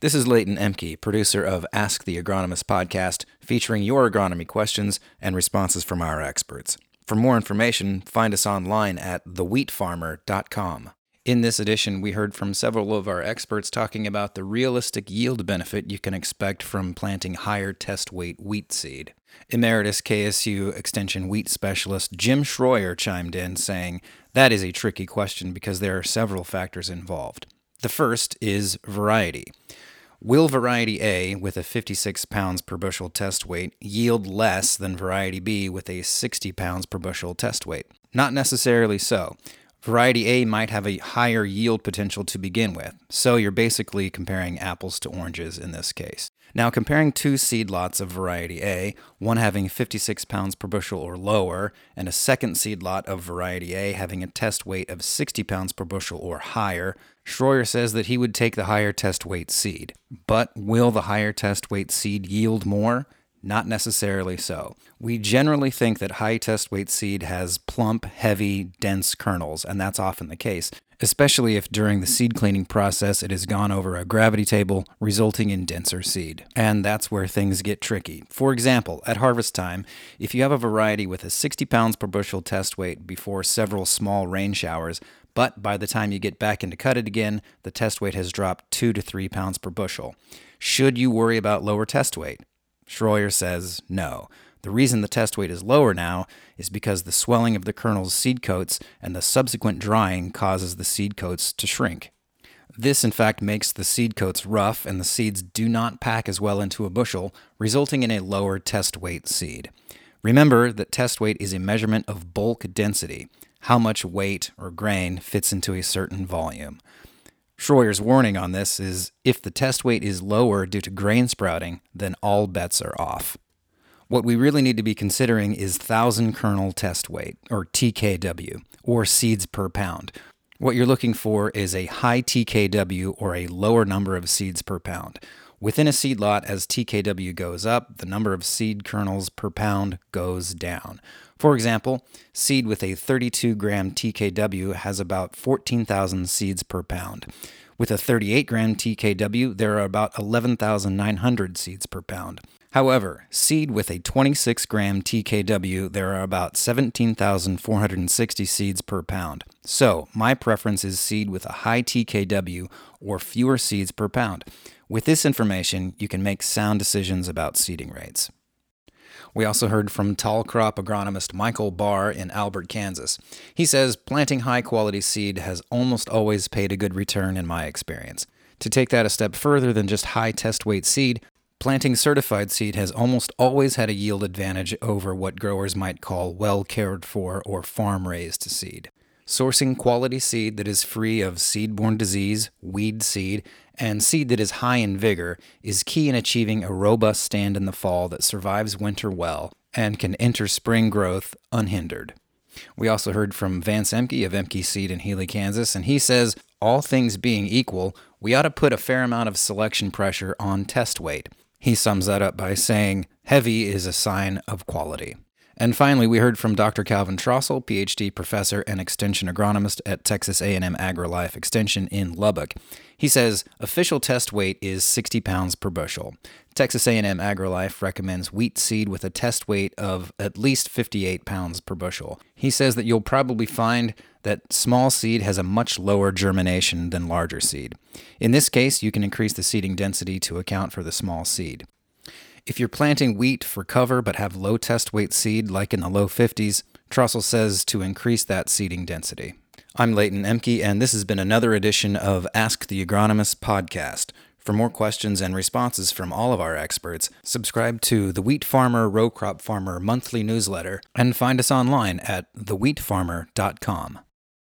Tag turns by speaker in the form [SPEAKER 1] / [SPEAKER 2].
[SPEAKER 1] This is Leighton Emke, producer of Ask the Agronomist podcast, featuring your agronomy questions and responses from our experts. For more information, find us online at thewheatfarmer.com. In this edition, we heard from several of our experts talking about the realistic yield benefit you can expect from planting higher test weight wheat seed. Emeritus KSU Extension wheat specialist Jim Shroyer chimed in, saying, That is a tricky question because there are several factors involved. The first is variety. Will variety A with a 56 pounds per bushel test weight yield less than variety B with a 60 pounds per bushel test weight? Not necessarily so. Variety A might have a higher yield potential to begin with, so you're basically comparing apples to oranges in this case. Now, comparing two seed lots of variety A, one having 56 pounds per bushel or lower, and a second seed lot of variety A having a test weight of 60 pounds per bushel or higher, Shroyer says that he would take the higher test weight seed. But will the higher test weight seed yield more? Not necessarily so. We generally think that high test weight seed has plump, heavy, dense kernels, and that's often the case, especially if during the seed cleaning process it has gone over a gravity table, resulting in denser seed. And that's where things get tricky. For example, at harvest time, if you have a variety with a 60 pounds per bushel test weight before several small rain showers, but by the time you get back into cut it again, the test weight has dropped 2 to 3 pounds per bushel. Should you worry about lower test weight? Shroyer says no. The reason the test weight is lower now is because the swelling of the kernel's seed coats and the subsequent drying causes the seed coats to shrink. This, in fact, makes the seed coats rough and the seeds do not pack as well into a bushel, resulting in a lower test weight seed. Remember that test weight is a measurement of bulk density, how much weight or grain fits into a certain volume. Shroyer's warning on this is if the test weight is lower due to grain sprouting, then all bets are off. What we really need to be considering is thousand kernel test weight, or TKW, or seeds per pound. What you're looking for is a high TKW or a lower number of seeds per pound. Within a seed lot, as TKW goes up, the number of seed kernels per pound goes down. For example, seed with a 32 gram TKW has about 14,000 seeds per pound. With a 38 gram TKW, there are about 11,900 seeds per pound. However, seed with a 26 gram TKW, there are about 17,460 seeds per pound. So, my preference is seed with a high TKW or fewer seeds per pound. With this information, you can make sound decisions about seeding rates. We also heard from tall crop agronomist Michael Barr in Albert, Kansas. He says planting high quality seed has almost always paid a good return in my experience. To take that a step further than just high test weight seed, planting certified seed has almost always had a yield advantage over what growers might call well cared for or farm raised seed. Sourcing quality seed that is free of seed borne disease, weed seed, and seed that is high in vigor is key in achieving a robust stand in the fall that survives winter well and can enter spring growth unhindered. We also heard from Vance Emke of Emke Seed in Healy, Kansas, and he says, all things being equal, we ought to put a fair amount of selection pressure on test weight. He sums that up by saying, heavy is a sign of quality. And finally, we heard from Dr. Calvin Trostle, PhD professor and extension agronomist at Texas A&M AgriLife Extension in Lubbock. He says official test weight is 60 pounds per bushel. Texas A&M AgriLife recommends wheat seed with a test weight of at least 58 pounds per bushel. He says that you'll probably find that small seed has a much lower germination than larger seed. In this case, you can increase the seeding density to account for the small seed. If you're planting wheat for cover but have low test weight seed, like in the low 50s, Trostle says to increase that seeding density. I'm Leighton Emke, and this has been another edition of Ask the Agronomist podcast. For more questions and responses from all of our experts, subscribe to the Wheat Farmer Row Crop Farmer monthly newsletter and find us online at thewheatfarmer.com.